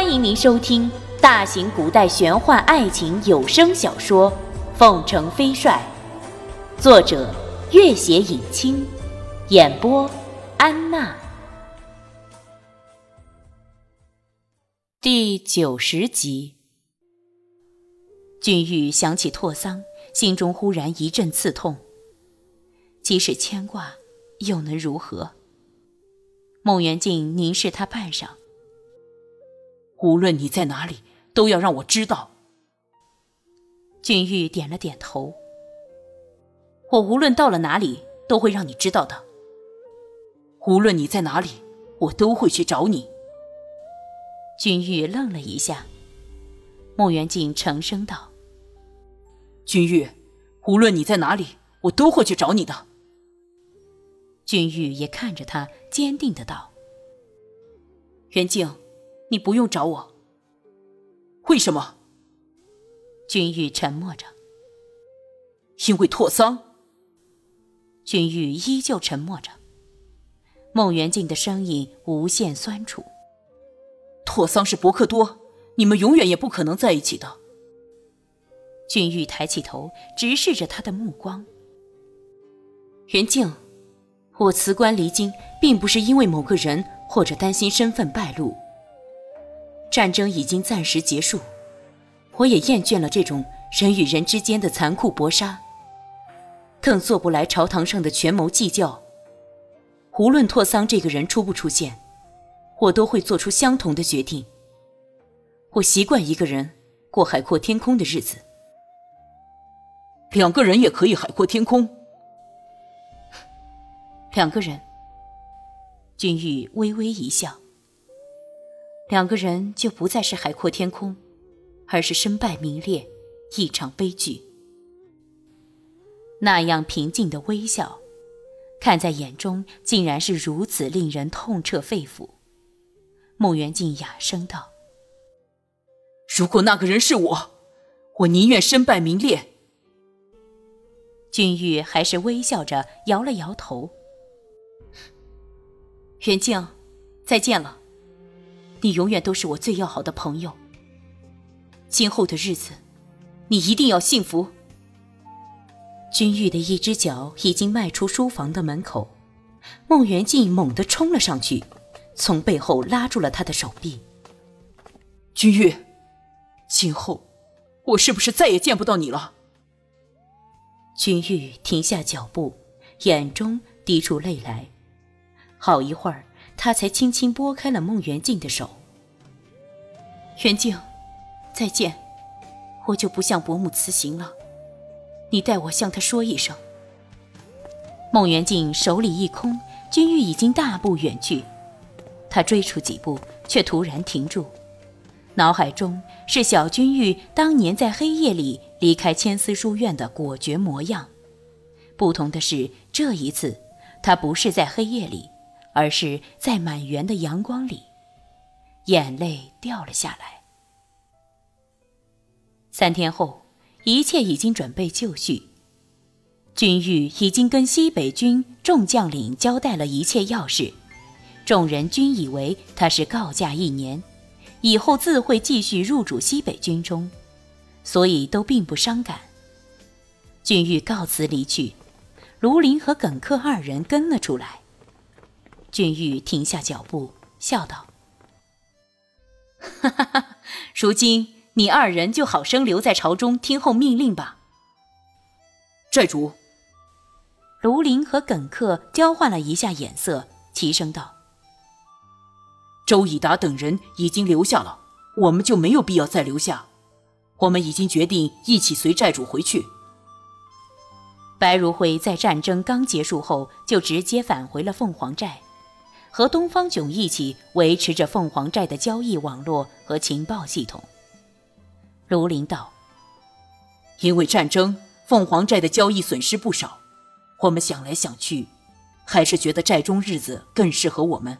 欢迎您收听大型古代玄幻爱情有声小说《凤城飞帅》，作者：月写影清，演播：安娜。第九十集，俊玉想起拓桑，心中忽然一阵刺痛。即使牵挂，又能如何？孟元敬凝视他半晌。无论你在哪里，都要让我知道。俊玉点了点头。我无论到了哪里，都会让你知道的。无论你在哪里，我都会去找你。君玉愣了一下，穆元敬沉声道：“君玉，无论你在哪里，我都会去找你的。”君玉也看着他，坚定的道：“元敬。”你不用找我。为什么？君玉沉默着。因为拓桑。君玉依旧沉默着。孟元敬的声音无限酸楚。拓桑是伯克多，你们永远也不可能在一起的。君玉抬起头，直视着他的目光。元敬，我辞官离京，并不是因为某个人，或者担心身份败露。战争已经暂时结束，我也厌倦了这种人与人之间的残酷搏杀，更做不来朝堂上的权谋计较。无论拓桑这个人出不出现，我都会做出相同的决定。我习惯一个人过海阔天空的日子，两个人也可以海阔天空。两个人，君玉微微一笑。两个人就不再是海阔天空，而是身败名裂，一场悲剧。那样平静的微笑，看在眼中，竟然是如此令人痛彻肺腑。孟元敬哑声道：“如果那个人是我，我宁愿身败名裂。”君玉还是微笑着摇了摇头：“元敬，再见了。”你永远都是我最要好的朋友。今后的日子，你一定要幸福。君玉的一只脚已经迈出书房的门口，孟元敬猛地冲了上去，从背后拉住了他的手臂。君玉，今后我是不是再也见不到你了？君玉停下脚步，眼中滴出泪来，好一会儿。他才轻轻拨开了孟元敬的手。元敬，再见，我就不向伯母辞行了。你代我向他说一声。孟元敬手里一空，君玉已经大步远去。他追出几步，却突然停住，脑海中是小君玉当年在黑夜里离开千丝书院的果决模样。不同的是，这一次他不是在黑夜里。而是在满园的阳光里，眼泪掉了下来。三天后，一切已经准备就绪，军玉已经跟西北军众将领交代了一切要事，众人均以为他是告假一年，以后自会继续入主西北军中，所以都并不伤感。军玉告辞离去，卢林和耿克二人跟了出来。俊玉停下脚步，笑道：“哈哈哈，如今你二人就好生留在朝中听候命令吧。”寨主，卢林和耿克交换了一下眼色，齐声道：“周以达等人已经留下了，我们就没有必要再留下。我们已经决定一起随寨主回去。”白如辉在战争刚结束后就直接返回了凤凰寨。和东方炯一起维持着凤凰寨的交易网络和情报系统。卢林道：“因为战争，凤凰寨的交易损失不少。我们想来想去，还是觉得寨中日子更适合我们，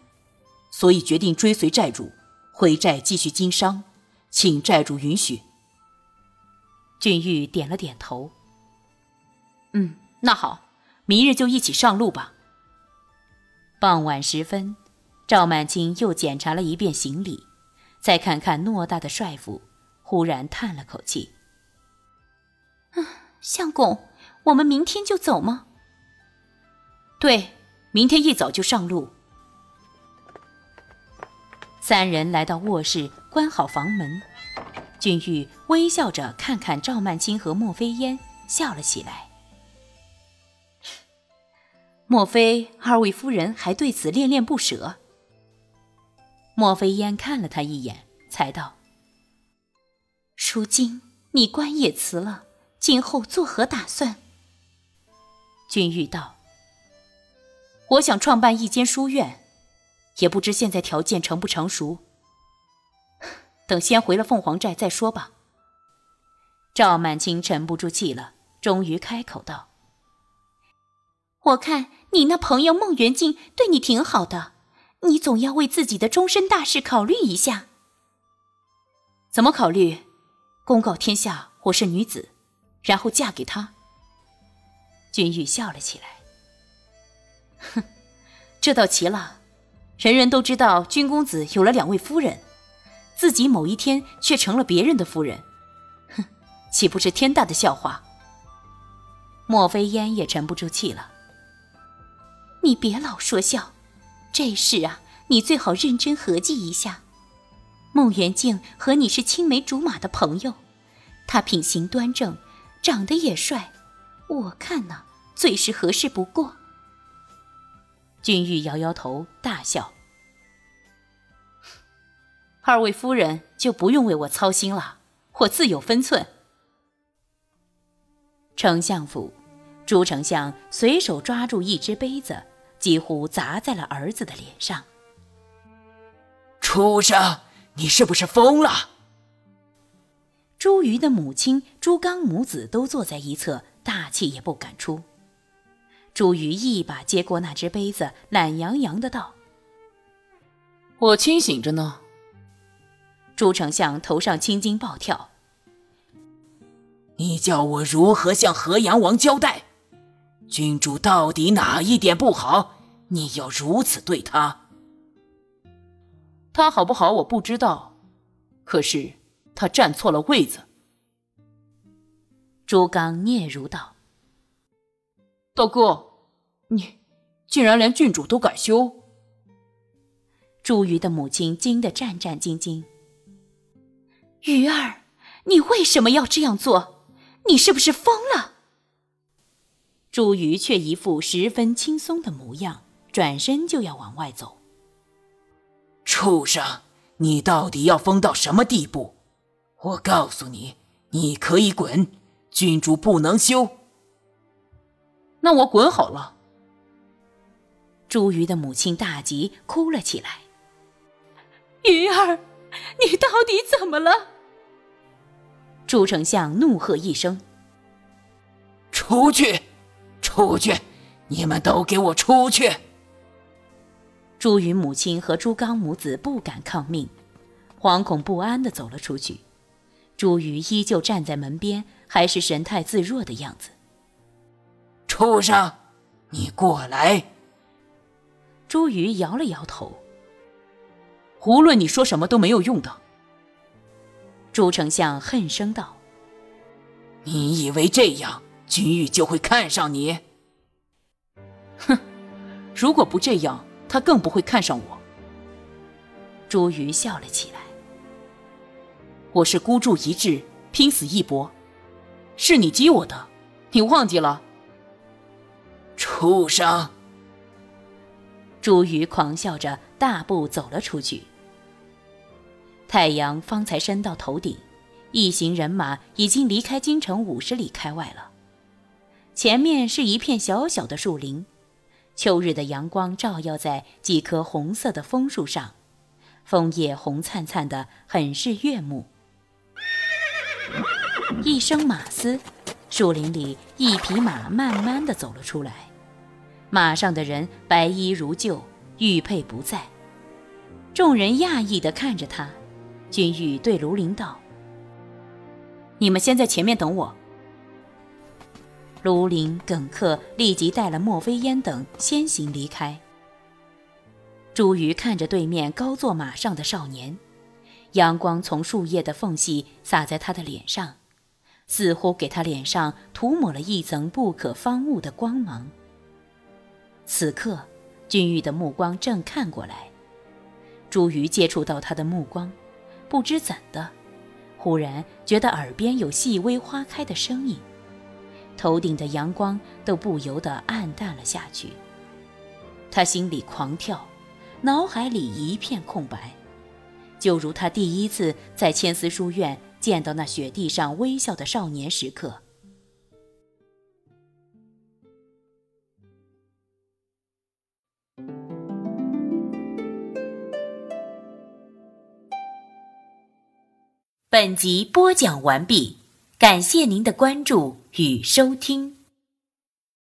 所以决定追随寨主回寨继续经商，请寨主允许。”俊玉点了点头：“嗯，那好，明日就一起上路吧。”傍晚时分，赵曼青又检查了一遍行李，再看看偌大的帅府，忽然叹了口气：“啊，相公，我们明天就走吗？”“对，明天一早就上路。”三人来到卧室，关好房门。君玉微笑着看看赵曼青和莫非烟，笑了起来。莫非二位夫人还对此恋恋不舍？莫非烟看了他一眼，才道：“如今你官也辞了，今后作何打算？”君玉道：“我想创办一间书院，也不知现在条件成不成熟。等先回了凤凰寨再说吧。”赵满清沉不住气了，终于开口道：“我看你那朋友孟元敬对你挺好的。”你总要为自己的终身大事考虑一下。怎么考虑？公告天下我是女子，然后嫁给他。君玉笑了起来。哼，这倒奇了，人人都知道君公子有了两位夫人，自己某一天却成了别人的夫人，哼，岂不是天大的笑话？莫非烟也沉不住气了。你别老说笑。这事啊，你最好认真合计一下。孟元敬和你是青梅竹马的朋友，他品行端正，长得也帅，我看呢最是合适不过。君玉摇摇头，大笑：“二位夫人就不用为我操心了，我自有分寸。”丞相府，朱丞相随手抓住一只杯子。几乎砸在了儿子的脸上。畜生，你是不是疯了？朱瑜的母亲朱刚母子都坐在一侧，大气也不敢出。朱瑜一把接过那只杯子，懒洋洋的道：“我清醒着呢。”朱丞相头上青筋暴跳：“你叫我如何向河阳王交代？”君主到底哪一点不好？你要如此对他？他好不好我不知道，可是他站错了位子。朱刚嗫嚅道：“道哥，你竟然连郡主都敢休？”朱瑜的母亲惊得战战兢兢：“鱼儿，你为什么要这样做？你是不是疯了？”朱瑜却一副十分轻松的模样，转身就要往外走。畜生，你到底要疯到什么地步？我告诉你，你可以滚，郡主不能休。那我滚好了。朱瑜的母亲大急，哭了起来。鱼儿，你到底怎么了？朱丞相怒喝一声：“出去！”出去！你们都给我出去！朱云母亲和朱刚母子不敢抗命，惶恐不安的走了出去。朱瑜依旧站在门边，还是神态自若的样子。畜生，你过来！朱瑜摇了摇头。无论你说什么都没有用的。朱丞相恨声道：“你以为这样君玉就会看上你？”哼，如果不这样，他更不会看上我。朱瑜笑了起来。我是孤注一掷，拼死一搏，是你激我的，你忘记了？畜生！朱瑜狂笑着，大步走了出去。太阳方才升到头顶，一行人马已经离开京城五十里开外了。前面是一片小小的树林。秋日的阳光照耀在几棵红色的枫树上，枫叶红灿灿的，很是悦目。一声马嘶，树林里一匹马慢慢的走了出来，马上的人白衣如旧，玉佩不在。众人讶异的看着他，君玉对卢林道：“你们先在前面等我。”卢林、耿克立即带了莫非烟等先行离开。朱瑜看着对面高坐马上的少年，阳光从树叶的缝隙洒在他的脸上，似乎给他脸上涂抹了一层不可方物的光芒。此刻，君玉的目光正看过来，朱瑜接触到他的目光，不知怎的，忽然觉得耳边有细微花开的声音，头顶的阳光都不由得暗淡了下去。他心里狂跳，脑海里一片空白。就如他第一次在千丝书院见到那雪地上微笑的少年时刻。本集播讲完毕，感谢您的关注与收听。